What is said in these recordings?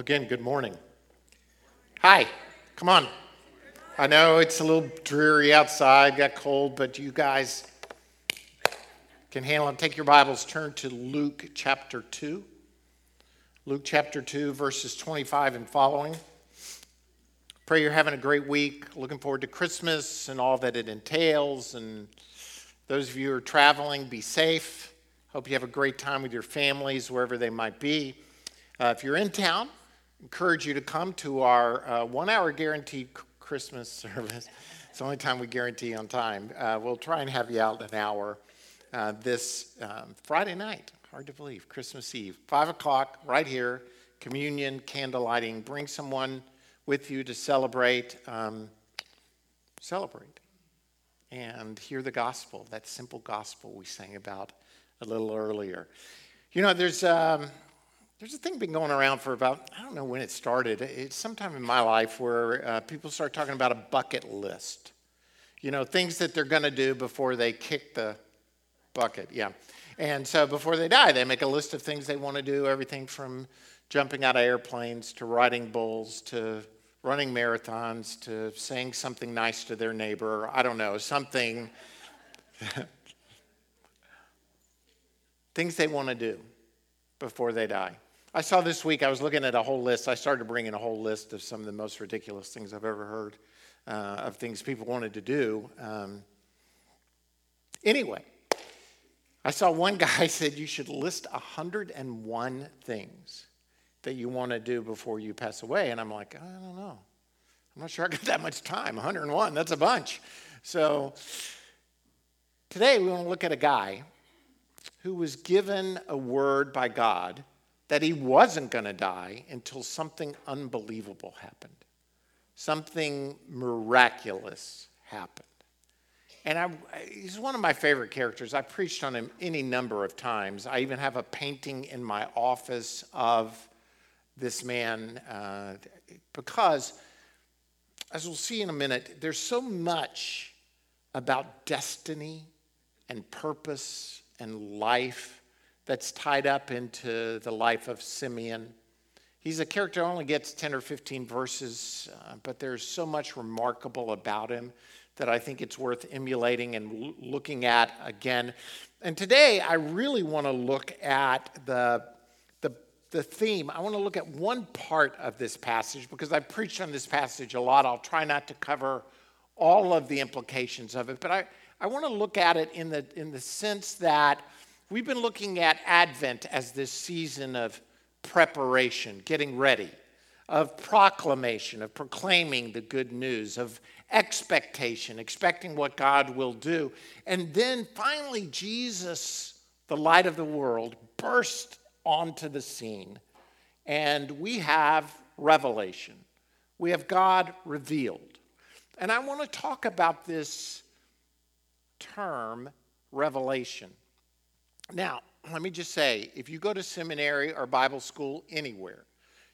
Well, again, good morning. Hi, come on. I know it's a little dreary outside, got cold, but you guys can handle it. Take your Bibles, turn to Luke chapter 2. Luke chapter 2, verses 25 and following. Pray you're having a great week. Looking forward to Christmas and all that it entails. And those of you who are traveling, be safe. Hope you have a great time with your families, wherever they might be. Uh, if you're in town, encourage you to come to our uh, one hour guaranteed Christmas service. It's the only time we guarantee on time. Uh, we'll try and have you out an hour uh, this um, Friday night. Hard to believe, Christmas Eve. Five o'clock, right here, communion, candle lighting. Bring someone with you to celebrate. Um, celebrate and hear the gospel, that simple gospel we sang about a little earlier. You know, there's. Um, there's a thing been going around for about, I don't know when it started. It's sometime in my life where uh, people start talking about a bucket list. You know, things that they're going to do before they kick the bucket. Yeah. And so before they die, they make a list of things they want to do everything from jumping out of airplanes to riding bulls to running marathons to saying something nice to their neighbor. I don't know, something. things they want to do before they die. I saw this week, I was looking at a whole list. I started bringing a whole list of some of the most ridiculous things I've ever heard uh, of things people wanted to do. Um, anyway, I saw one guy said you should list 101 things that you want to do before you pass away. And I'm like, I don't know. I'm not sure I got that much time. 101, that's a bunch. So today we want to look at a guy who was given a word by God that he wasn't going to die until something unbelievable happened. Something miraculous happened. And I, he's one of my favorite characters. I preached on him any number of times. I even have a painting in my office of this man uh, because, as we'll see in a minute, there's so much about destiny and purpose and life that's tied up into the life of Simeon. He's a character only gets 10 or 15 verses, uh, but there's so much remarkable about him that I think it's worth emulating and l- looking at again. And today, I really want to look at the, the, the theme. I want to look at one part of this passage because I've preached on this passage a lot. I'll try not to cover all of the implications of it, but I, I want to look at it in the, in the sense that We've been looking at Advent as this season of preparation, getting ready, of proclamation, of proclaiming the good news, of expectation, expecting what God will do. And then finally, Jesus, the light of the world, burst onto the scene. And we have revelation. We have God revealed. And I want to talk about this term, revelation. Now, let me just say if you go to seminary or Bible school anywhere,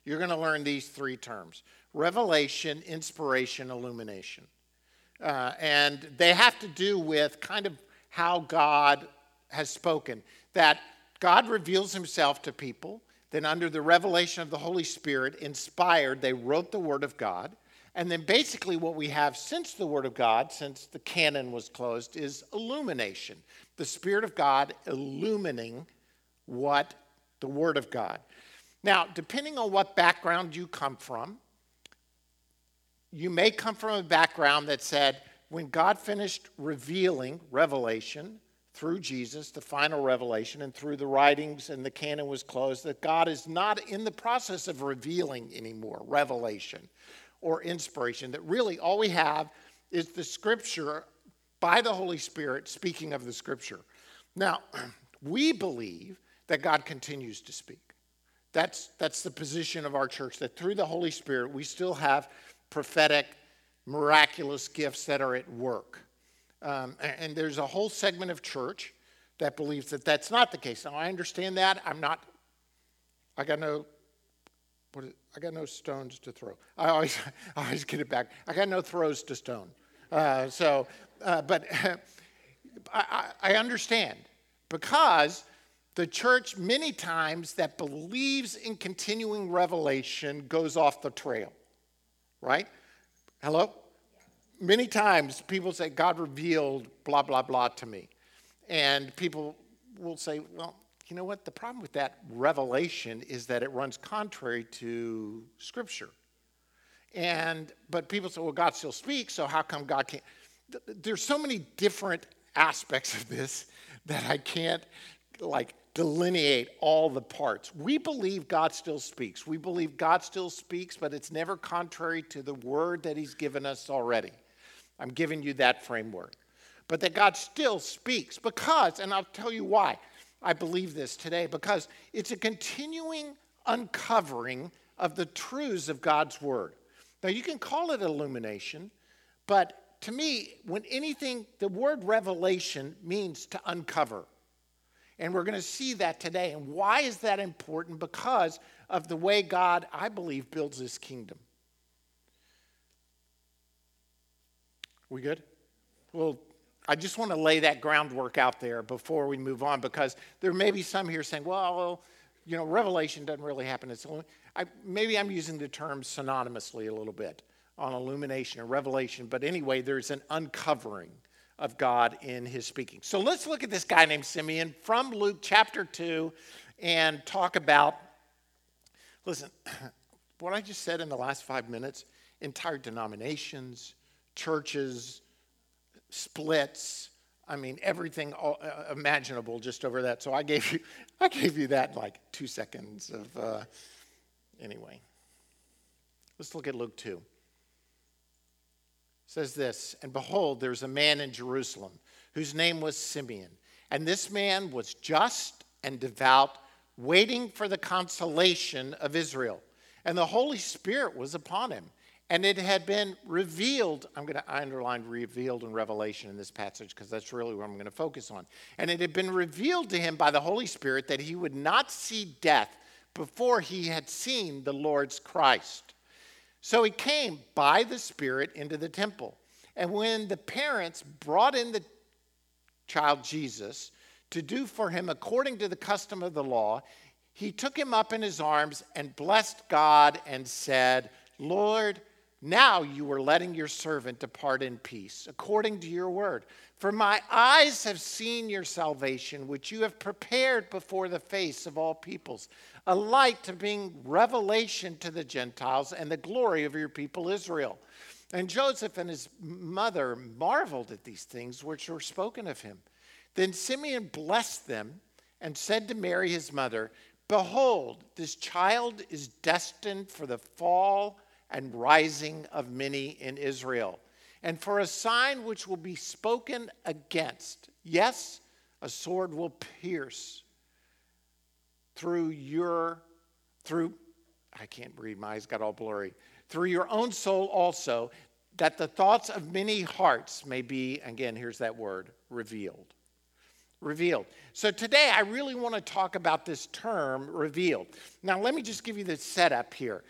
you're going to learn these three terms revelation, inspiration, illumination. Uh, and they have to do with kind of how God has spoken. That God reveals himself to people, then, under the revelation of the Holy Spirit, inspired, they wrote the Word of God. And then basically, what we have since the Word of God, since the canon was closed, is illumination the Spirit of God illumining what the Word of God. Now, depending on what background you come from, you may come from a background that said, when God finished revealing revelation through Jesus, the final revelation, and through the writings and the canon was closed, that God is not in the process of revealing anymore, revelation or inspiration, that really all we have is the scripture by the Holy Spirit speaking of the scripture. Now, we believe that God continues to speak. That's, that's the position of our church, that through the Holy Spirit, we still have prophetic, miraculous gifts that are at work. Um, and, and there's a whole segment of church that believes that that's not the case. Now, I understand that. I'm not, I got no, what is, I got no stones to throw. I always, I always get it back. I got no throws to stone. Uh, so uh, but I, I understand because The church, many times, that believes in continuing revelation goes off the trail, right? Hello? Many times people say, God revealed blah, blah, blah to me. And people will say, well, you know what? The problem with that revelation is that it runs contrary to Scripture. And but people say, well, God still speaks, so how come God can't? There's so many different aspects of this that I can't like delineate all the parts. We believe God still speaks. We believe God still speaks, but it's never contrary to the word that He's given us already. I'm giving you that framework. But that God still speaks because, and I'll tell you why I believe this today, because it's a continuing uncovering of the truths of God's word. Now, you can call it illumination, but to me, when anything, the word revelation means to uncover. And we're going to see that today. And why is that important? Because of the way God, I believe, builds his kingdom. We good? Well, I just want to lay that groundwork out there before we move on because there may be some here saying, well, you know, revelation doesn't really happen. It's I, maybe I'm using the terms synonymously a little bit on illumination and revelation, but anyway, there's an uncovering of God in his speaking. So let's look at this guy named Simeon from Luke chapter 2 and talk about, listen, what I just said in the last five minutes, entire denominations, churches, splits, I mean, everything uh, imaginable just over that. So I gave you, I gave you that like two seconds of, uh, anyway. Let's look at Luke 2 says this And behold, there was a man in Jerusalem whose name was Simeon. And this man was just and devout, waiting for the consolation of Israel. And the Holy Spirit was upon him. And it had been revealed, I'm going to underline revealed in Revelation in this passage because that's really what I'm going to focus on. And it had been revealed to him by the Holy Spirit that he would not see death before he had seen the Lord's Christ. So he came by the Spirit into the temple. And when the parents brought in the child Jesus to do for him according to the custom of the law, he took him up in his arms and blessed God and said, Lord, now you are letting your servant depart in peace, according to your word. For my eyes have seen your salvation, which you have prepared before the face of all peoples, a light to bring revelation to the Gentiles and the glory of your people Israel. And Joseph and his mother marveled at these things which were spoken of him. Then Simeon blessed them and said to Mary, his mother, Behold, this child is destined for the fall and rising of many in Israel, and for a sign which will be spoken against. Yes, a sword will pierce through your, through, I can't read, my eyes got all blurry, through your own soul also, that the thoughts of many hearts may be, again, here's that word, revealed. Revealed. So today I really want to talk about this term, revealed. Now, let me just give you the setup here.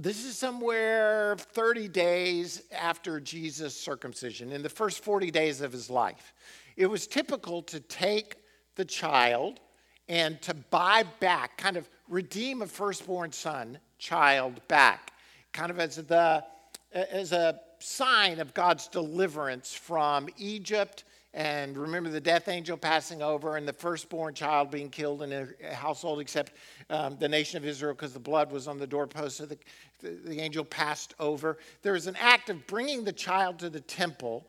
This is somewhere 30 days after Jesus' circumcision, in the first 40 days of his life. It was typical to take the child and to buy back, kind of redeem a firstborn son, child back, kind of as, the, as a sign of God's deliverance from Egypt. And remember the death angel passing over and the firstborn child being killed in a household, except um, the nation of Israel, because the blood was on the doorpost. So the, the, the angel passed over. There was an act of bringing the child to the temple,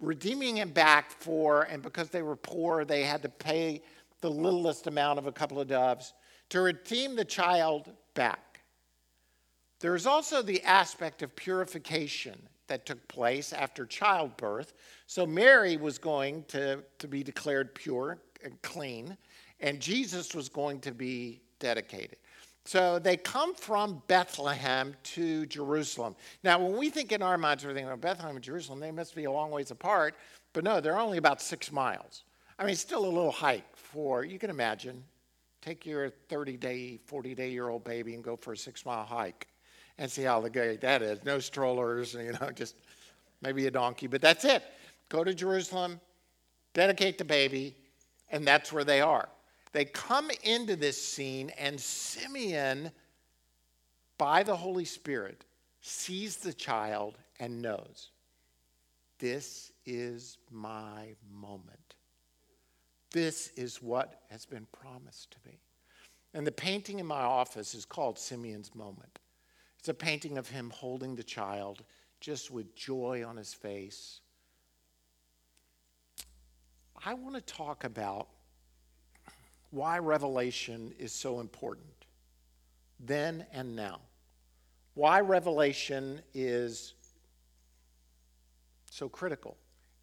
redeeming him back for, and because they were poor, they had to pay the littlest amount of a couple of doves to redeem the child back. There is also the aspect of purification that took place after childbirth. So Mary was going to, to be declared pure and clean, and Jesus was going to be dedicated. So they come from Bethlehem to Jerusalem. Now, when we think in our minds, we're thinking, oh, Bethlehem and Jerusalem, they must be a long ways apart. But no, they're only about six miles. I mean, still a little hike for, you can imagine, take your 30 day, 40 day year old baby and go for a six mile hike and see how great that is. No strollers, you know, just maybe a donkey, but that's it. Go to Jerusalem, dedicate the baby, and that's where they are. They come into this scene, and Simeon, by the Holy Spirit, sees the child and knows this is my moment. This is what has been promised to me. And the painting in my office is called Simeon's Moment. It's a painting of him holding the child just with joy on his face. I want to talk about why revelation is so important then and now. Why revelation is so critical.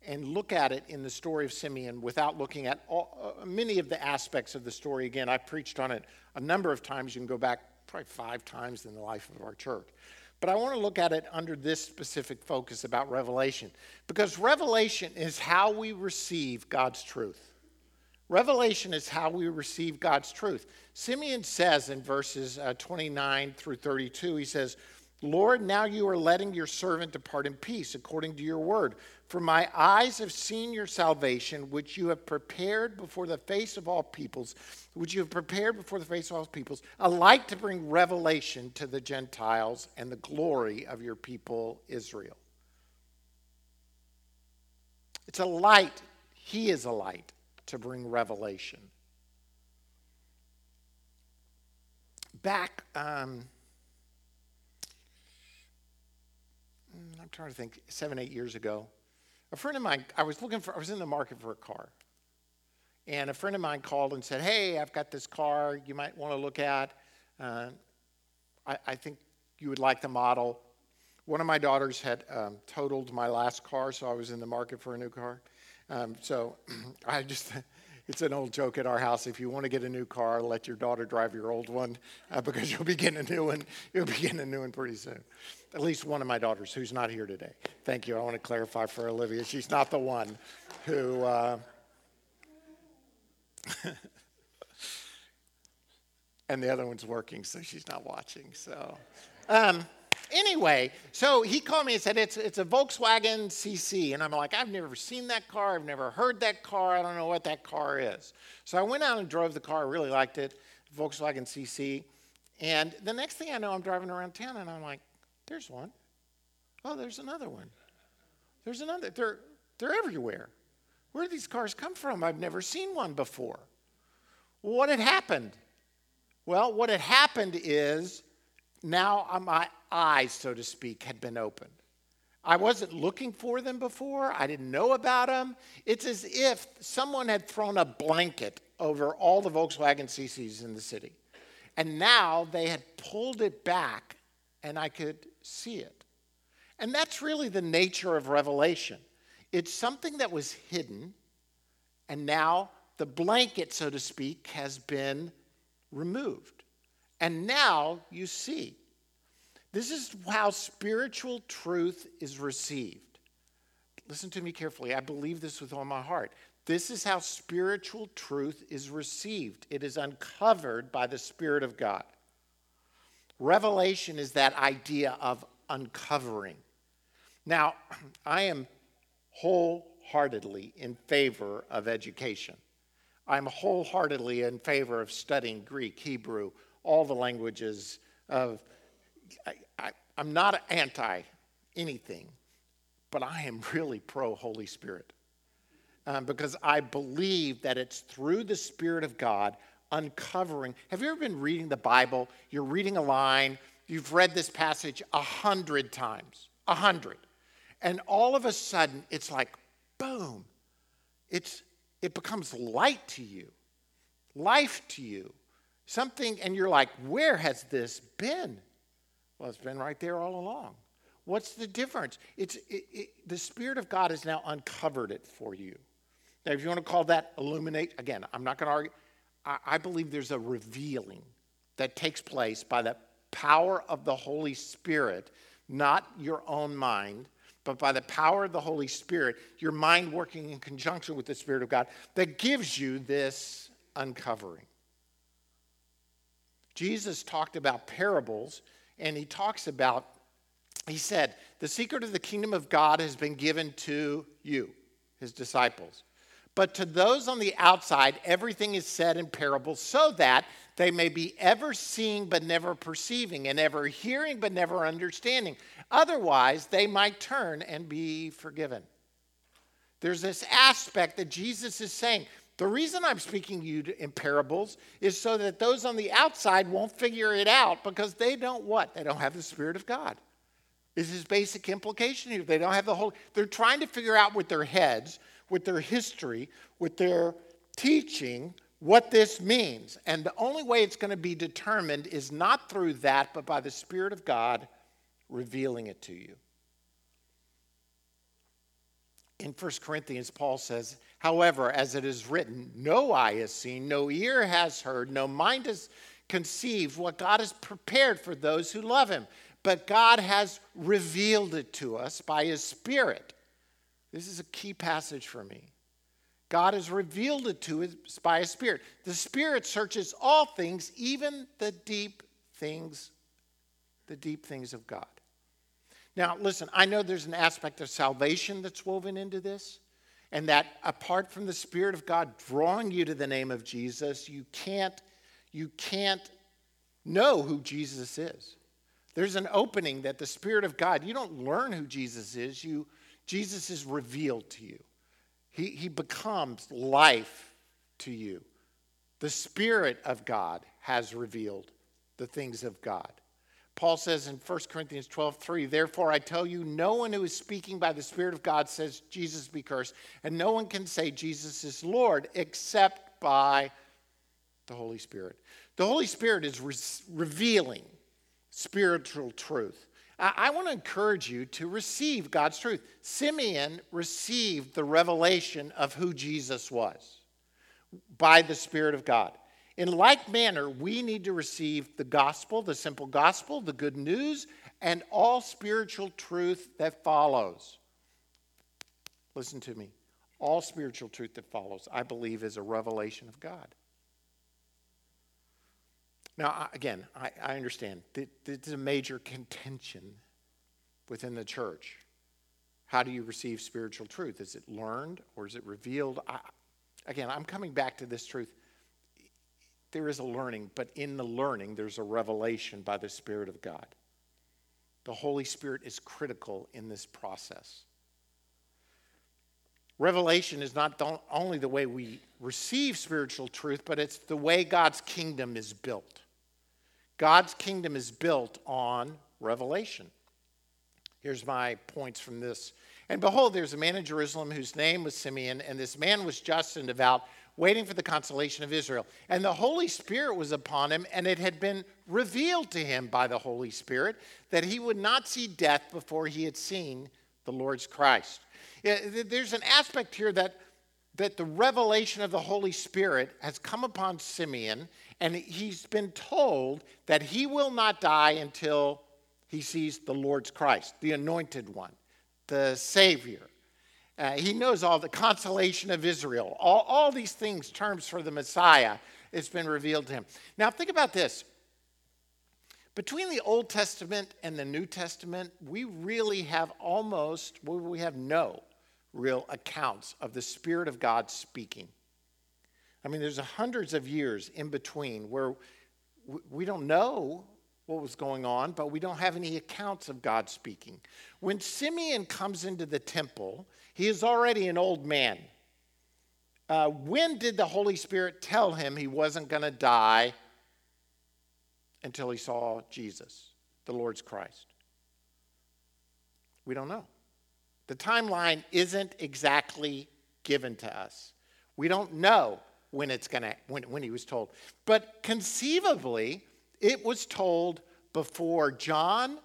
And look at it in the story of Simeon without looking at all, uh, many of the aspects of the story. Again, I preached on it a number of times. You can go back probably five times in the life of our church. But I want to look at it under this specific focus about revelation. Because revelation is how we receive God's truth. Revelation is how we receive God's truth. Simeon says in verses uh, 29 through 32, he says, Lord, now you are letting your servant depart in peace according to your word. For my eyes have seen your salvation, which you have prepared before the face of all peoples, which you have prepared before the face of all peoples, a light to bring revelation to the Gentiles and the glory of your people Israel. It's a light. He is a light to bring revelation. Back, um, I'm trying to think, seven, eight years ago, a friend of mine, I was looking for, I was in the market for a car. And a friend of mine called and said, Hey, I've got this car you might want to look at. Uh, I, I, think you would like the model. One of my daughters had um, totaled my last car, so I was in the market for a new car. Um, so I just, it's an old joke at our house. If you want to get a new car, let your daughter drive your old one uh, because you'll be getting a new one. You'll be getting a new one pretty soon. At least one of my daughters who's not here today. Thank you. I want to clarify for Olivia. She's not the one who. Uh, and the other one's working, so she's not watching. So. Um, Anyway, so he called me and said, it's, it's a Volkswagen CC. And I'm like, I've never seen that car. I've never heard that car. I don't know what that car is. So I went out and drove the car. I really liked it, Volkswagen CC. And the next thing I know, I'm driving around town and I'm like, there's one. Oh, there's another one. There's another. They're, they're everywhere. Where did these cars come from? I've never seen one before. What had happened? Well, what had happened is now uh, my eyes, so to speak, had been opened. I wasn't looking for them before. I didn't know about them. It's as if someone had thrown a blanket over all the Volkswagen CCs in the city. And now they had pulled it back and I could see it. And that's really the nature of revelation. It's something that was hidden, and now the blanket, so to speak, has been removed. And now you see. This is how spiritual truth is received. Listen to me carefully. I believe this with all my heart. This is how spiritual truth is received. It is uncovered by the Spirit of God. Revelation is that idea of uncovering. Now, I am wholeheartedly in favor of education. I'm wholeheartedly in favor of studying Greek, Hebrew, all the languages of I, am not anti anything, but I am really pro Holy Spirit. Um, because I believe that it's through the Spirit of God uncovering. Have you ever been reading the Bible? You're reading a line, you've read this passage a hundred times, a hundred. And all of a sudden, it's like, boom, it's, it becomes light to you, life to you, something, and you're like, where has this been? Well, it's been right there all along. What's the difference? It's it, it, the Spirit of God has now uncovered it for you. Now, if you want to call that illuminate, again, I'm not going to argue. I, believe there's a revealing that takes place by the power of the Holy Spirit, not your own mind, but by the power of the Holy Spirit, your mind working in conjunction with the Spirit of God, that gives you this uncovering. Jesus talked about parables and he talks about, he said, the secret of the kingdom of God has been given to you, his disciples. But to those on the outside, everything is said in parables so that they may be ever seeing but never perceiving, and ever hearing but never understanding. Otherwise, they might turn and be forgiven. There's this aspect that Jesus is saying. The reason I'm speaking to you in parables is so that those on the outside won't figure it out because they don't what? They don't have the Spirit of God. This Is his basic implication here. They don't have the whole, they're trying to figure out with their heads with their history, with their teaching, what this means. And the only way it's going to be determined is not through that, but by the Spirit of God revealing it to you. In 1 Corinthians, Paul says, However, as it is written, no eye has seen, no ear has heard, no mind has conceived what God has prepared for those who love him. But God has revealed it to us by his Spirit. This is a key passage for me. God has revealed it to us by His Spirit. The Spirit searches all things, even the deep things, the deep things of God. Now, listen, I know there's an aspect of salvation that's woven into this, and that apart from the Spirit of God drawing you to the name of Jesus, you can't, you can't know who Jesus is. There's an opening that the Spirit of God, you don't learn who Jesus is, you Jesus is revealed to you. He, he becomes life to you. The Spirit of God has revealed the things of God. Paul says in 1 Corinthians 12, 3, Therefore I tell you, no one who is speaking by the Spirit of God says, Jesus be cursed, and no one can say Jesus is Lord except by the Holy Spirit. The Holy Spirit is re- revealing spiritual truth. I want to encourage you to receive God's truth. Simeon received the revelation of who Jesus was by the Spirit of God. In like manner, we need to receive the gospel, the simple gospel, the good news, and all spiritual truth that follows. Listen to me. All spiritual truth that follows, I believe, is a revelation of God. Now, again, I, I understand is a major contention within the church. How do you receive spiritual truth? Is it learned or is it revealed? I, again, I'm coming back to this truth. There is a learning, but in the learning, there's a revelation by the Spirit of God. The Holy Spirit is critical in this process. Revelation is not only the way we receive spiritual truth, but it's the way God's kingdom is built. God's kingdom is built on revelation. Here's my points from this. And behold, there's a man in Jerusalem whose name was Simeon, and this man was just and devout, waiting for the consolation of Israel. And the Holy Spirit was upon him, and it had been revealed to him by the Holy Spirit that he would not see death before he had seen the Lord's Christ. There's an aspect here that, that the revelation of the Holy Spirit has come upon Simeon, and he's been told that he will not die until he sees the Lord's Christ, the anointed one, the Savior. Uh, he knows all the consolation of Israel, all, all these things, terms for the Messiah, it's been revealed to him. Now, think about this. Between the Old Testament and the New Testament, we really have almost, well, we have no real accounts of the Spirit of God speaking. I mean, there's hundreds of years in between where we don't know what was going on, but we don't have any accounts of God speaking. When Simeon comes into the temple, he is already an old man. Uh, when did the Holy Spirit tell him he wasn't going to die until he saw Jesus, the Lord's Christ? We don't know. The timeline isn't exactly given to us. We don't know when it's going to when, when he was told. But conceivably it was told before john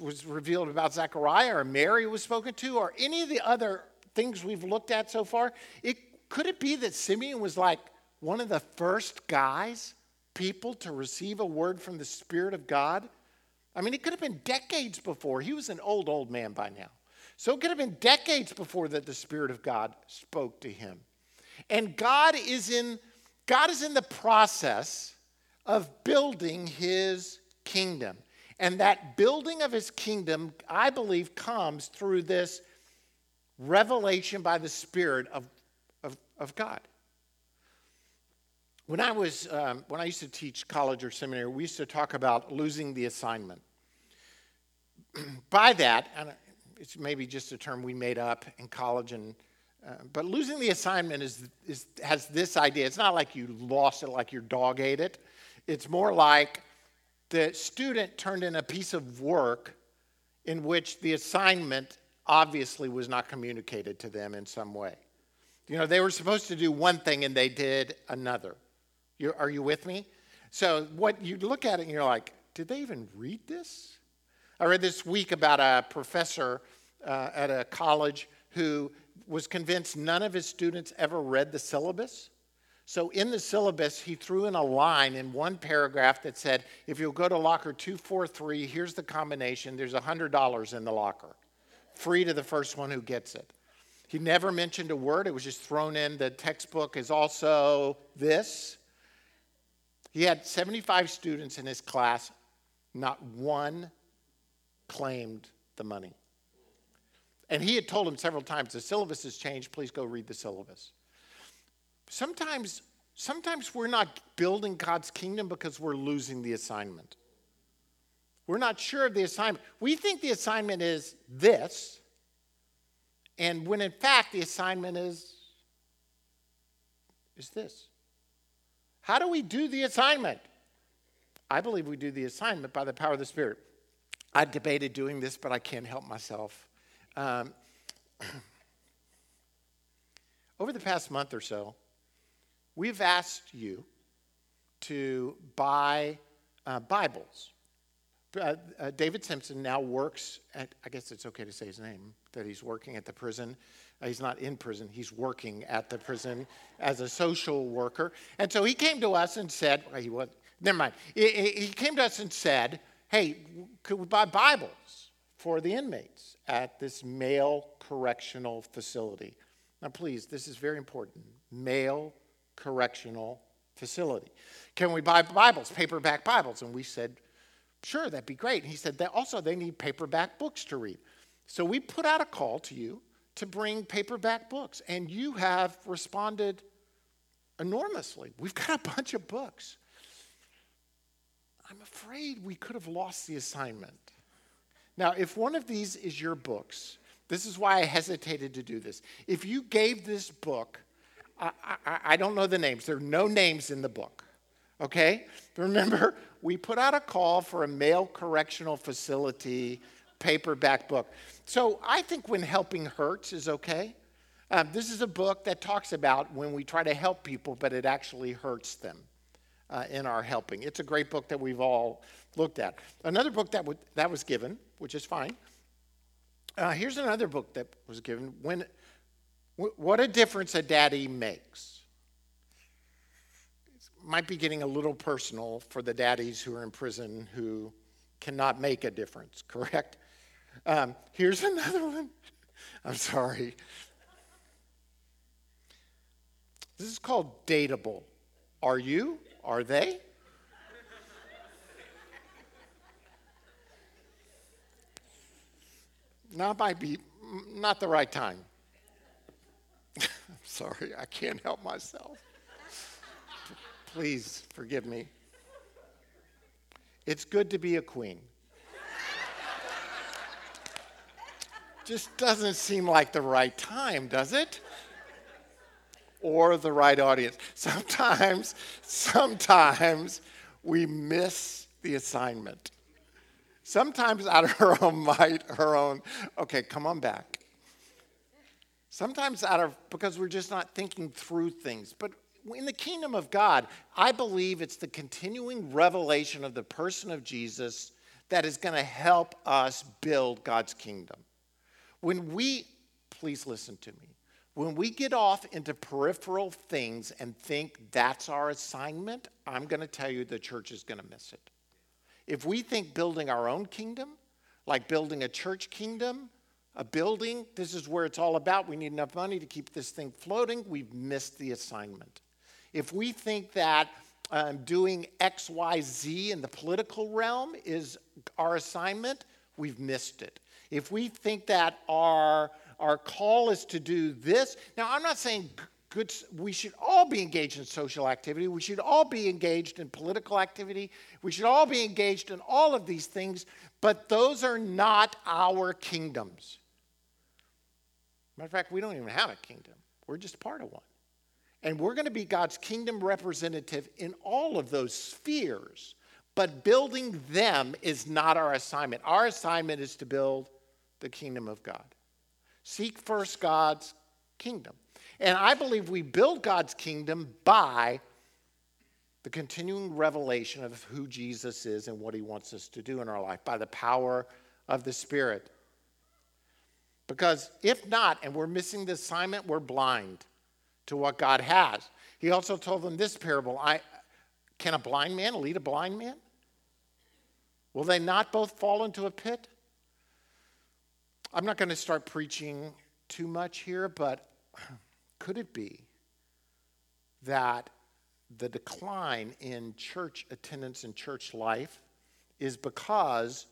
was revealed about zechariah or mary was spoken to or any of the other things we've looked at so far. It could it be that simeon was like one of the first guys people to receive a word from the spirit of god? I mean it could have been decades before. He was an old old man by now. So it could have been decades before that the spirit of god spoke to him and God is in God is in the process of building his kingdom. And that building of his kingdom, I believe, comes through this revelation by the Spirit of of God. When I was, um, when I used to teach college or seminary, we used to talk about losing the assignment. By that, and it's maybe just a term we made up in college, and uh, but losing the assignment is, is has this idea. It's not like you lost it, like your dog ate it. It's more like the student turned in a piece of work in which the assignment obviously was not communicated to them in some way. You know, they were supposed to do one thing and they did another. You, are you with me? So, what you look at it and you're like, did they even read this? I read this week about a professor uh, at a college who was convinced none of his students ever read the syllabus. So, in the syllabus, he threw in a line in one paragraph that said, If you'll go to locker 243, here's the combination. There's $100 in the locker, free to the first one who gets it. He never mentioned a word, it was just thrown in. The textbook is also this. He had 75 students in his class, not one claimed the money. And he had told him several times the syllabus has changed, please go read the syllabus. Sometimes, sometimes we're not building God's kingdom because we're losing the assignment. We're not sure of the assignment. We think the assignment is this, and when in fact the assignment is is this. How do we do the assignment? I believe we do the assignment by the power of the Spirit. I debated doing this, but I can't help myself. Um, over the past month or so, we've asked you to buy uh, Bibles. Uh, uh, David Simpson now works at, I guess it's okay to say his name, that he's working at the prison uh, he's not in prison, he's working at the prison as a social worker. And so he came to us and said, well, he was, never mind. He, he came to us and said, hey, could we buy Bibles for the inmates at this male correctional facility? Now, please, this is very important. Male correctional facility. Can we buy Bibles, paperback Bibles? And we said, sure, that'd be great. And he said, that also, they need paperback books to read. So we put out a call to you to bring paperback books, and you have responded enormously. We've got a bunch of books. I'm afraid we could have lost the assignment. Now, if one of these is your books, this is why I hesitated to do this. If you gave this book, I, I, I don't know the names, there are no names in the book. Okay? Remember, we put out a call for a male correctional facility paperback book. So I think when helping hurts is okay. Um, this is a book that talks about when we try to help people, but it actually hurts them uh, in our helping. It's a great book that we've all looked at. Another book that, that was given, which is fine. Uh, here's another book that was given. When, what a difference a daddy makes. It might be getting a little personal for the daddies who are in prison who cannot make a difference, correct? Um, here's another one. I'm sorry. This is called dateable. Are you? Are they? Now might be not the right time. I'm sorry, I can't help myself. Please forgive me. It's good to be a queen. Just doesn't seem like the right time, does it? Or the right audience. Sometimes, sometimes we miss the assignment. Sometimes out of her own might, her own, okay, come on back. Sometimes out of, because we're just not thinking through things. But in the kingdom of God, I believe it's the continuing revelation of the person of Jesus that is going to help us build God's kingdom. When we, please listen to me, when we get off into peripheral things and think that's our assignment, I'm going to tell you the church is going to miss it. If we think building our own kingdom, like building a church kingdom, a building, this is where it's all about, we need enough money to keep this thing floating, we've missed the assignment. If we think that um, doing X, Y, Z in the political realm is our assignment, we've missed it. If we think that our, our call is to do this, now I'm not saying good we should all be engaged in social activity. We should all be engaged in political activity. We should all be engaged in all of these things but those are not our kingdoms. Matter of fact we don't even have a kingdom. We're just part of one. And we're going to be god's kingdom representative in all of those spheres but building them is not our assignment. Our assignment is to build the kingdom of god. Seek first god's kingdom and I believe we build God's kingdom by the continuing revelation of who Jesus is and what he wants us to do in our life by the power of the Spirit. Because if not, and we're missing the assignment, we're blind to what God has. He also told them this parable I, Can a blind man lead a blind man? Will they not both fall into a pit? I'm not going to start preaching too much here, but could it be that the decline in church attendance and church life is because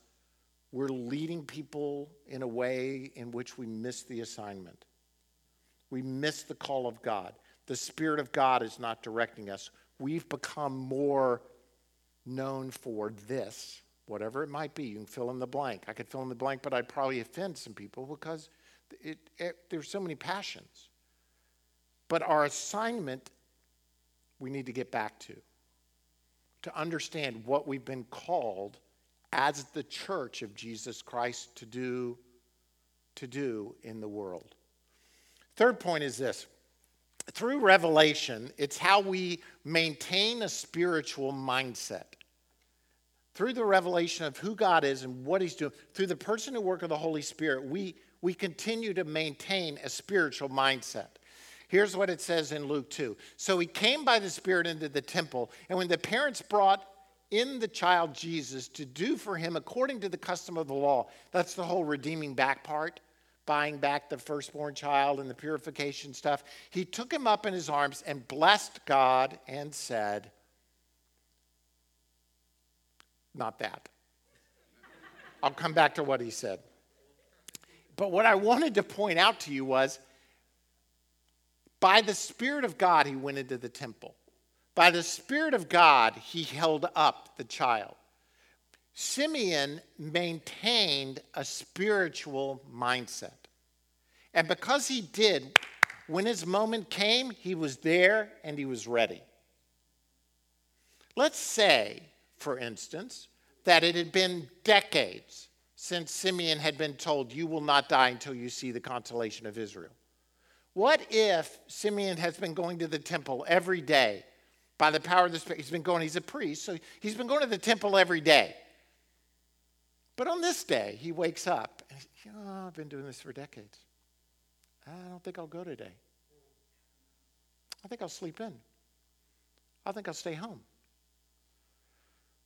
we're leading people in a way in which we miss the assignment? We miss the call of God. The Spirit of God is not directing us. We've become more known for this, whatever it might be. You can fill in the blank. I could fill in the blank, but I'd probably offend some people because it, it, there's so many passions. But our assignment, we need to get back to, to understand what we've been called as the church of Jesus Christ to do, to do in the world. Third point is this through revelation, it's how we maintain a spiritual mindset. Through the revelation of who God is and what He's doing, through the person and work of the Holy Spirit, we, we continue to maintain a spiritual mindset. Here's what it says in Luke 2. So he came by the Spirit into the temple, and when the parents brought in the child Jesus to do for him according to the custom of the law, that's the whole redeeming back part, buying back the firstborn child and the purification stuff. He took him up in his arms and blessed God and said, Not that. I'll come back to what he said. But what I wanted to point out to you was by the Spirit of God, he went into the temple. By the Spirit of God, he held up the child. Simeon maintained a spiritual mindset. And because he did, when his moment came, he was there and he was ready. Let's say, for instance, that it had been decades since Simeon had been told, You will not die until you see the consolation of Israel. What if Simeon has been going to the temple every day by the power of the Spirit? He's been going, he's a priest, so he's been going to the temple every day. But on this day, he wakes up and you know, I've been doing this for decades. I don't think I'll go today. I think I'll sleep in. I think I'll stay home.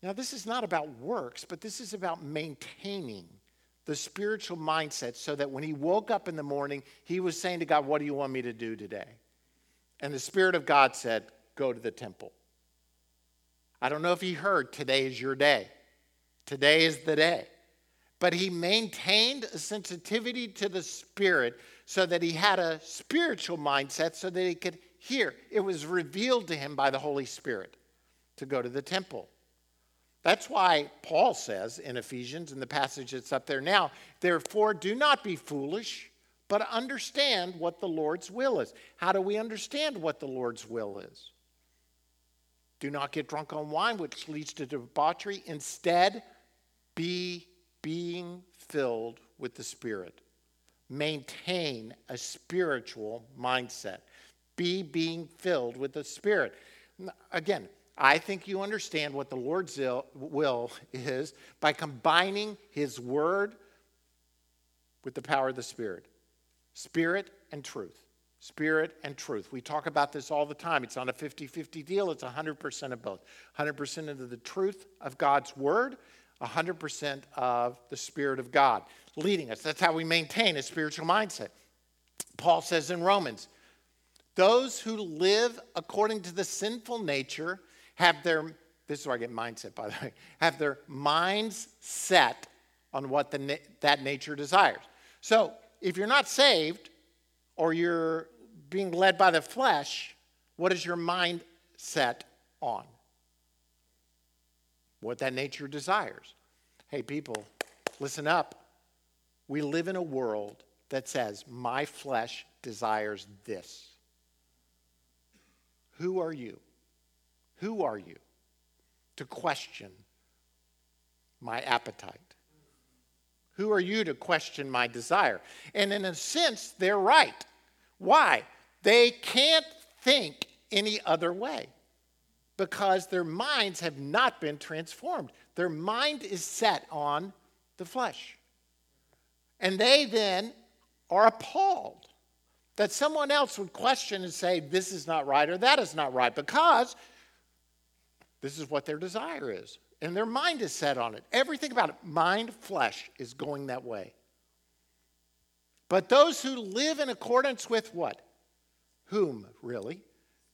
Now, this is not about works, but this is about maintaining the spiritual mindset so that when he woke up in the morning, he was saying to God, What do you want me to do today? And the Spirit of God said, Go to the temple. I don't know if he heard, Today is your day. Today is the day. But he maintained a sensitivity to the Spirit so that he had a spiritual mindset so that he could hear. It was revealed to him by the Holy Spirit to go to the temple. That's why Paul says in Ephesians, in the passage that's up there now, therefore do not be foolish, but understand what the Lord's will is. How do we understand what the Lord's will is? Do not get drunk on wine, which leads to debauchery. Instead, be being filled with the Spirit. Maintain a spiritual mindset. Be being filled with the Spirit. Again, I think you understand what the Lord's will is by combining His Word with the power of the Spirit. Spirit and truth. Spirit and truth. We talk about this all the time. It's not a 50 50 deal, it's 100% of both. 100% of the truth of God's Word, 100% of the Spirit of God leading us. That's how we maintain a spiritual mindset. Paul says in Romans, those who live according to the sinful nature have their, this is where I get mindset, by the way, have their minds set on what the, that nature desires. So if you're not saved, or you're being led by the flesh, what is your mind set on? What that nature desires. Hey, people, listen up. We live in a world that says, My flesh desires this. Who are you? Who are you to question my appetite? Who are you to question my desire? And in a sense, they're right. Why? They can't think any other way because their minds have not been transformed. Their mind is set on the flesh. And they then are appalled that someone else would question and say, This is not right or that is not right, because this is what their desire is. And their mind is set on it. Everything about it, mind, flesh, is going that way. But those who live in accordance with what? Whom, really?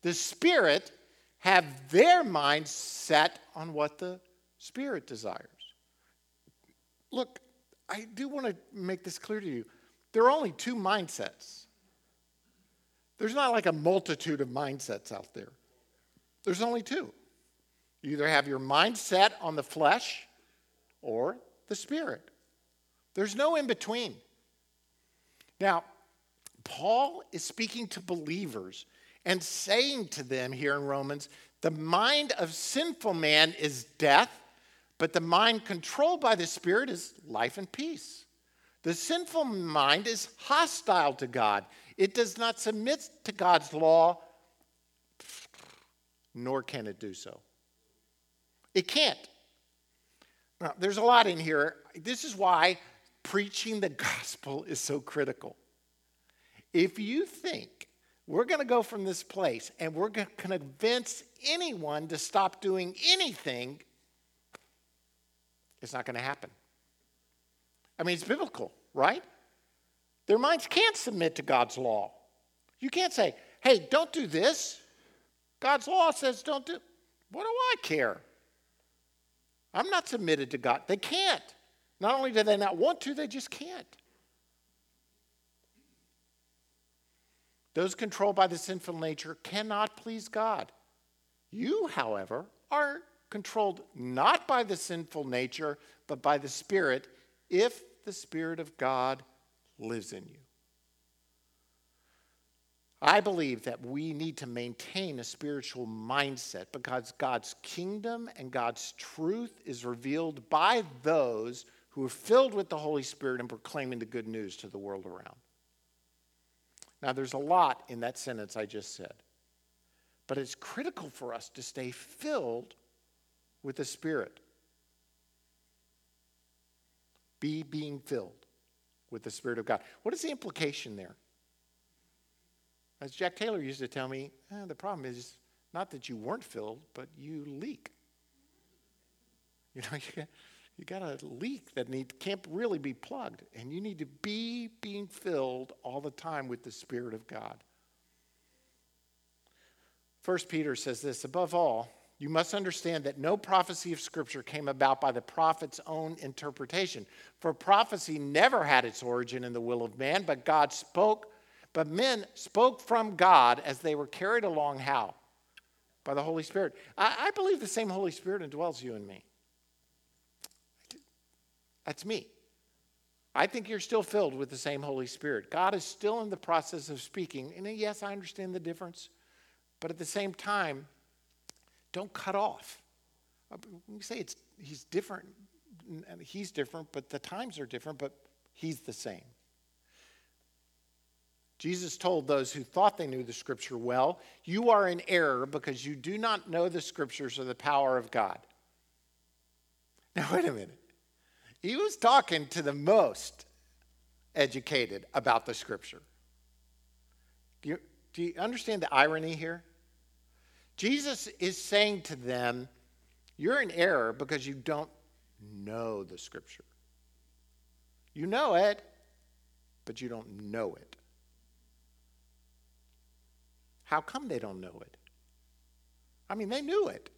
The Spirit have their mind set on what the Spirit desires. Look, I do want to make this clear to you. There are only two mindsets. There's not like a multitude of mindsets out there. There's only two. You either have your mind set on the flesh or the spirit. There's no in between. Now, Paul is speaking to believers and saying to them here in Romans the mind of sinful man is death, but the mind controlled by the Spirit is life and peace. The sinful mind is hostile to God. It does not submit to God's law, nor can it do so. It can't. Now, there's a lot in here. This is why preaching the gospel is so critical. If you think we're going to go from this place and we're going to convince anyone to stop doing anything, it's not going to happen. I mean, it's biblical, right? Their minds can't submit to God's law. You can't say, hey, don't do this. God's law says don't do. What do I care? I'm not submitted to God. They can't. Not only do they not want to, they just can't. Those controlled by the sinful nature cannot please God. You, however, are controlled not by the sinful nature, but by the Spirit, if the Spirit of God lives in you. I believe that we need to maintain a spiritual mindset because God's kingdom and God's truth is revealed by those who are filled with the Holy Spirit and proclaiming the good news to the world around. Now, there's a lot in that sentence I just said, but it's critical for us to stay filled with the Spirit. Be being filled with the Spirit of God. What is the implication there? As Jack Taylor used to tell me, eh, the problem is not that you weren't filled, but you leak. You know, you you got a leak that need, can't really be plugged, and you need to be being filled all the time with the Spirit of God. First Peter says this above all, you must understand that no prophecy of Scripture came about by the prophet's own interpretation. For prophecy never had its origin in the will of man, but God spoke, but men spoke from God as they were carried along how? By the Holy Spirit. I, I believe the same Holy Spirit indwells you and me. That's me. I think you're still filled with the same Holy Spirit. God is still in the process of speaking. And yes, I understand the difference. But at the same time, don't cut off. Uh, we say it's, he's different. He's different, but the times are different, but he's the same. Jesus told those who thought they knew the scripture well, You are in error because you do not know the scriptures or the power of God. Now, wait a minute. He was talking to the most educated about the scripture. Do you, do you understand the irony here? Jesus is saying to them, You're in error because you don't know the scripture. You know it, but you don't know it. How come they don't know it? I mean, they knew it,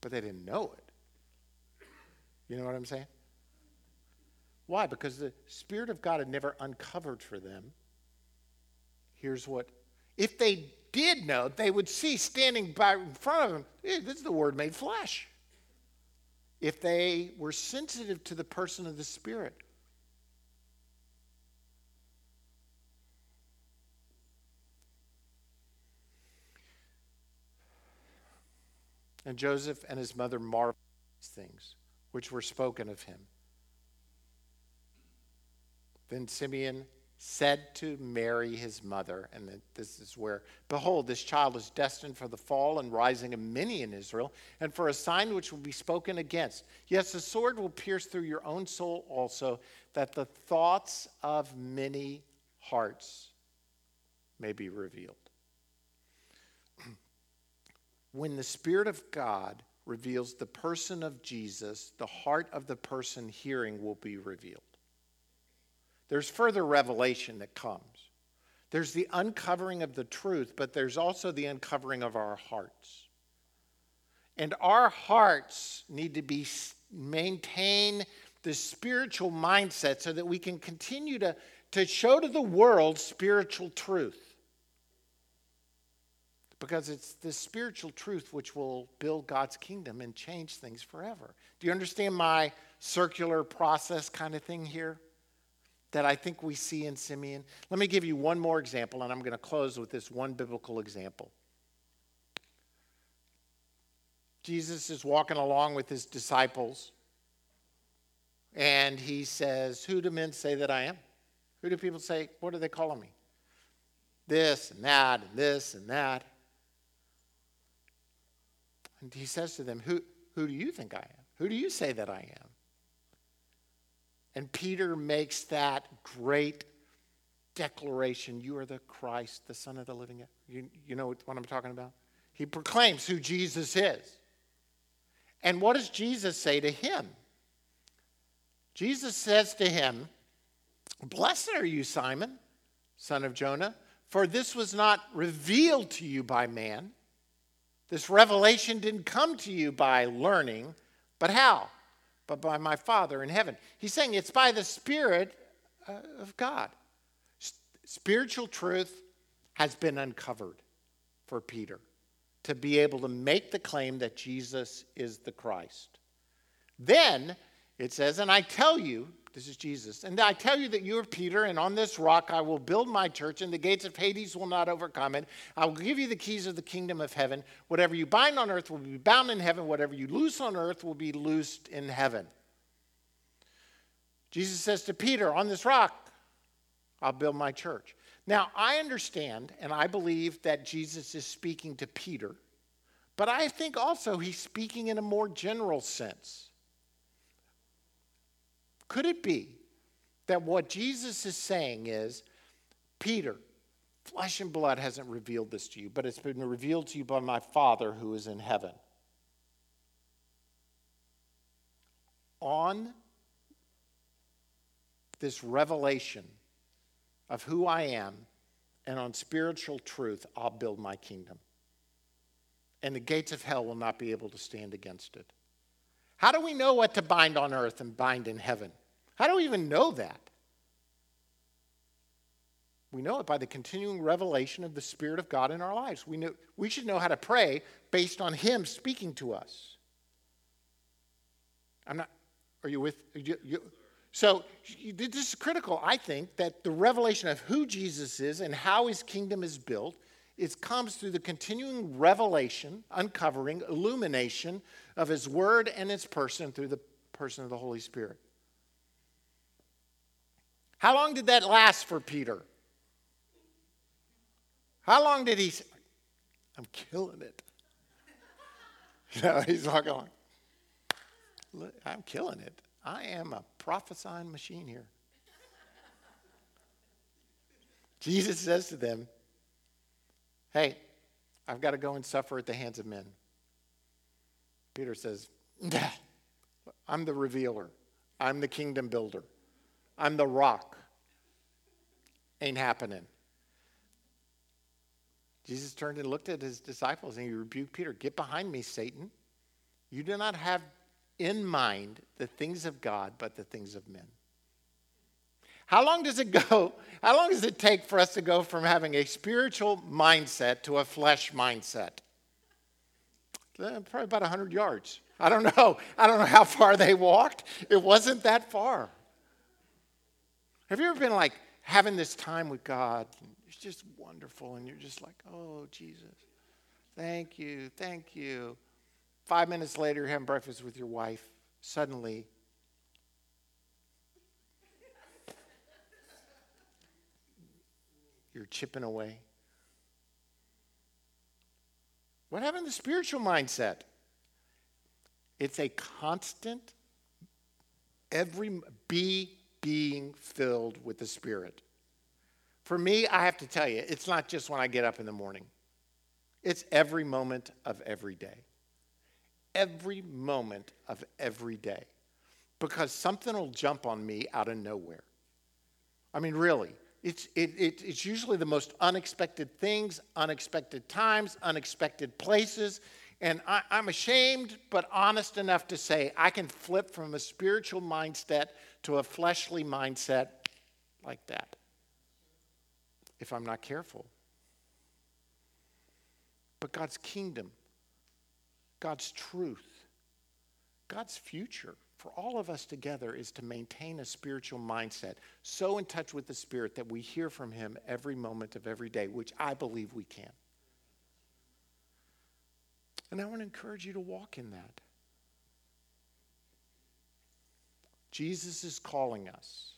but they didn't know it. You know what I'm saying? Why? Because the Spirit of God had never uncovered for them. Here's what if they did know, they would see standing by in front of them, hey, this is the Word made flesh. If they were sensitive to the person of the Spirit. And Joseph and his mother marveled at these things which were spoken of him. Then Simeon said to Mary, his mother, and this is where, Behold, this child is destined for the fall and rising of many in Israel, and for a sign which will be spoken against. Yes, the sword will pierce through your own soul also, that the thoughts of many hearts may be revealed. When the Spirit of God reveals the person of Jesus, the heart of the person hearing will be revealed. There's further revelation that comes. There's the uncovering of the truth, but there's also the uncovering of our hearts. And our hearts need to be maintain the spiritual mindset so that we can continue to, to show to the world spiritual truth. Because it's this spiritual truth which will build God's kingdom and change things forever. Do you understand my circular process kind of thing here? that I think we see in Simeon? Let me give you one more example, and I'm going to close with this one biblical example. Jesus is walking along with his disciples, and he says, Who do men say that I am? Who do people say, What are they calling me? This and that, and this and that. And he says to them, Who, who do you think I am? Who do you say that I am? And Peter makes that great declaration You are the Christ, the Son of the living God. You, you know what I'm talking about? He proclaims who Jesus is. And what does Jesus say to him? Jesus says to him, Blessed are you, Simon, son of Jonah, for this was not revealed to you by man. This revelation didn't come to you by learning, but how? but by my Father in heaven. He's saying it's by the Spirit uh, of God. Spiritual truth has been uncovered for Peter to be able to make the claim that Jesus is the Christ. Then it says, And I tell you, this is Jesus. And I tell you that you are Peter, and on this rock I will build my church, and the gates of Hades will not overcome it. I will give you the keys of the kingdom of heaven. Whatever you bind on earth will be bound in heaven. Whatever you loose on earth will be loosed in heaven. Jesus says to Peter, On this rock I'll build my church. Now, I understand and I believe that Jesus is speaking to Peter, but I think also he's speaking in a more general sense. Could it be that what Jesus is saying is, Peter, flesh and blood hasn't revealed this to you, but it's been revealed to you by my Father who is in heaven? On this revelation of who I am and on spiritual truth, I'll build my kingdom. And the gates of hell will not be able to stand against it. How do we know what to bind on earth and bind in heaven? How do we even know that? We know it by the continuing revelation of the Spirit of God in our lives. We, know, we should know how to pray based on Him speaking to us. I'm not, are you with? You, you, so this is critical, I think, that the revelation of who Jesus is and how His kingdom is built it comes through the continuing revelation, uncovering, illumination of His Word and His person through the person of the Holy Spirit. How long did that last for Peter? How long did he? I'm killing it. No, he's not going. I'm killing it. I am a prophesying machine here. Jesus says to them, Hey, I've got to go and suffer at the hands of men. Peter says, I'm the revealer, I'm the kingdom builder. I'm the rock. Ain't happening. Jesus turned and looked at his disciples and he rebuked Peter Get behind me, Satan. You do not have in mind the things of God, but the things of men. How long does it go? How long does it take for us to go from having a spiritual mindset to a flesh mindset? Uh, probably about 100 yards. I don't know. I don't know how far they walked. It wasn't that far. Have you ever been like having this time with God? It's just wonderful, and you're just like, oh, Jesus, thank you, thank you. Five minutes later, you're having breakfast with your wife. Suddenly, you're chipping away. What happened to the spiritual mindset? It's a constant, every be being filled with the Spirit. For me, I have to tell you, it's not just when I get up in the morning. It's every moment of every day. Every moment of every day. Because something will jump on me out of nowhere. I mean, really. It's, it, it, it's usually the most unexpected things, unexpected times, unexpected places. And I, I'm ashamed, but honest enough to say I can flip from a spiritual mindset to a fleshly mindset like that if I'm not careful. But God's kingdom, God's truth, God's future for all of us together is to maintain a spiritual mindset, so in touch with the Spirit that we hear from Him every moment of every day, which I believe we can. And I want to encourage you to walk in that. Jesus is calling us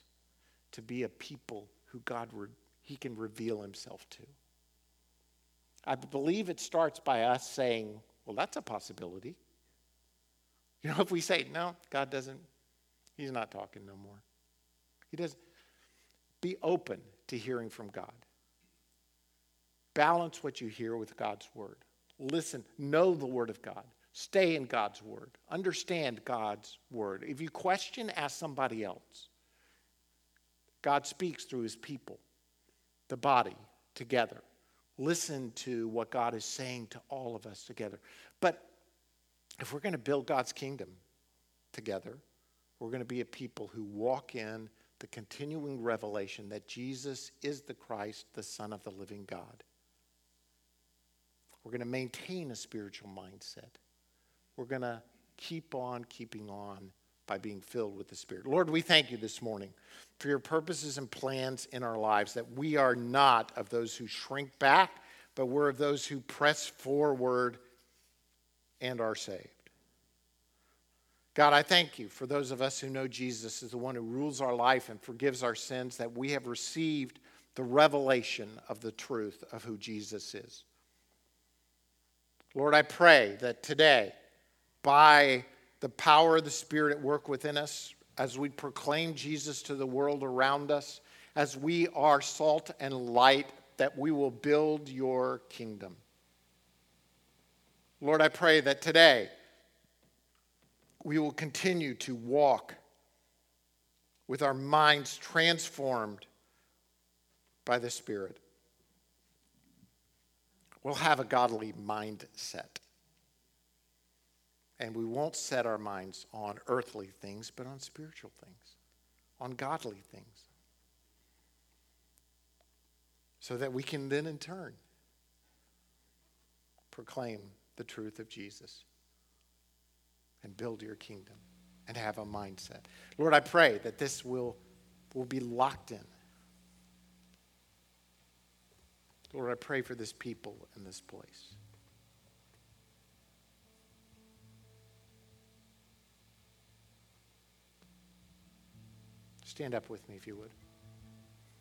to be a people who God re- he can reveal himself to. I believe it starts by us saying, well, that's a possibility. You know, if we say, no, God doesn't, He's not talking no more. He doesn't. Be open to hearing from God. Balance what you hear with God's word. Listen, know the word of God. Stay in God's word. Understand God's word. If you question, ask somebody else. God speaks through his people, the body, together. Listen to what God is saying to all of us together. But if we're going to build God's kingdom together, we're going to be a people who walk in the continuing revelation that Jesus is the Christ, the Son of the living God. We're going to maintain a spiritual mindset. We're going to keep on keeping on by being filled with the Spirit. Lord, we thank you this morning for your purposes and plans in our lives, that we are not of those who shrink back, but we're of those who press forward and are saved. God, I thank you for those of us who know Jesus as the one who rules our life and forgives our sins, that we have received the revelation of the truth of who Jesus is. Lord, I pray that today, by the power of the Spirit at work within us, as we proclaim Jesus to the world around us, as we are salt and light, that we will build your kingdom. Lord, I pray that today we will continue to walk with our minds transformed by the Spirit. We'll have a godly mindset. And we won't set our minds on earthly things, but on spiritual things, on godly things. So that we can then, in turn, proclaim the truth of Jesus and build your kingdom and have a mindset. Lord, I pray that this will, will be locked in. Lord, I pray for this people in this place. Stand up with me if you would.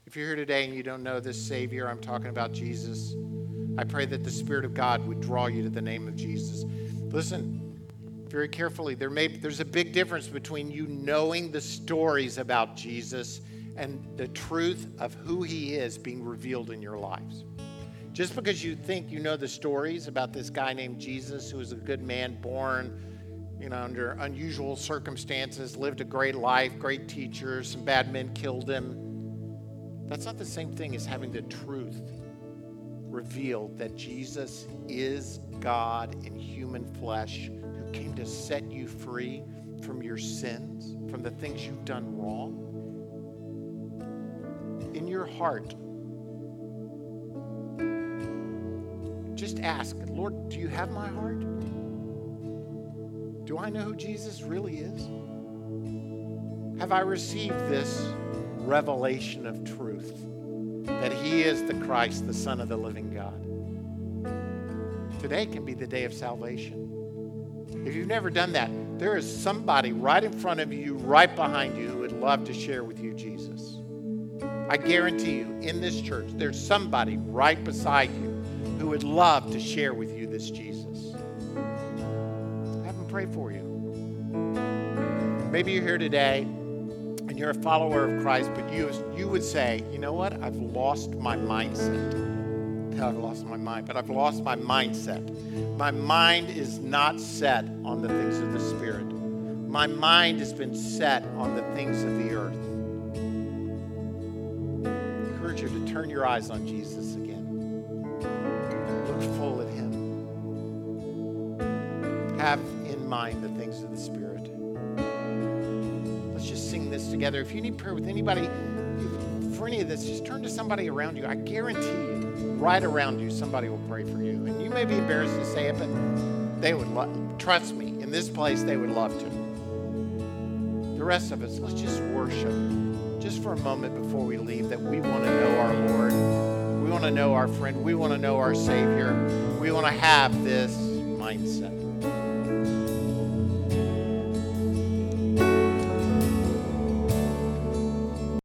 If you're here today and you don't know this Savior, I'm talking about Jesus. I pray that the Spirit of God would draw you to the name of Jesus. Listen very carefully. There may, there's a big difference between you knowing the stories about Jesus and the truth of who he is being revealed in your lives. Just because you think you know the stories about this guy named Jesus who was a good man born, you know, under unusual circumstances, lived a great life, great teachers, some bad men killed him. That's not the same thing as having the truth revealed that Jesus is God in human flesh who came to set you free from your sins, from the things you've done wrong. In your heart, just ask, Lord, do you have my heart? Do I know who Jesus really is? Have I received this revelation of truth that He is the Christ, the Son of the living God? Today can be the day of salvation. If you've never done that, there is somebody right in front of you, right behind you, who would love to share with you Jesus. I guarantee you, in this church, there's somebody right beside you who would love to share with you this Jesus. Have them pray for you. Maybe you're here today you're a follower of Christ, but you, you would say, you know what? I've lost my mindset. I've lost my mind, but I've lost my mindset. My mind is not set on the things of the Spirit. My mind has been set on the things of the earth. I encourage you to turn your eyes on Jesus again. Look full at Him. Have in mind the things of the Spirit. Together. If you need prayer with anybody, for any of this, just turn to somebody around you. I guarantee you right around you, somebody will pray for you. And you may be embarrassed to say it, but they would love, trust me, in this place, they would love to. The rest of us, let's just worship just for a moment before we leave that we want to know our Lord. We want to know our friend. We want to know our Savior. We want to have this mindset.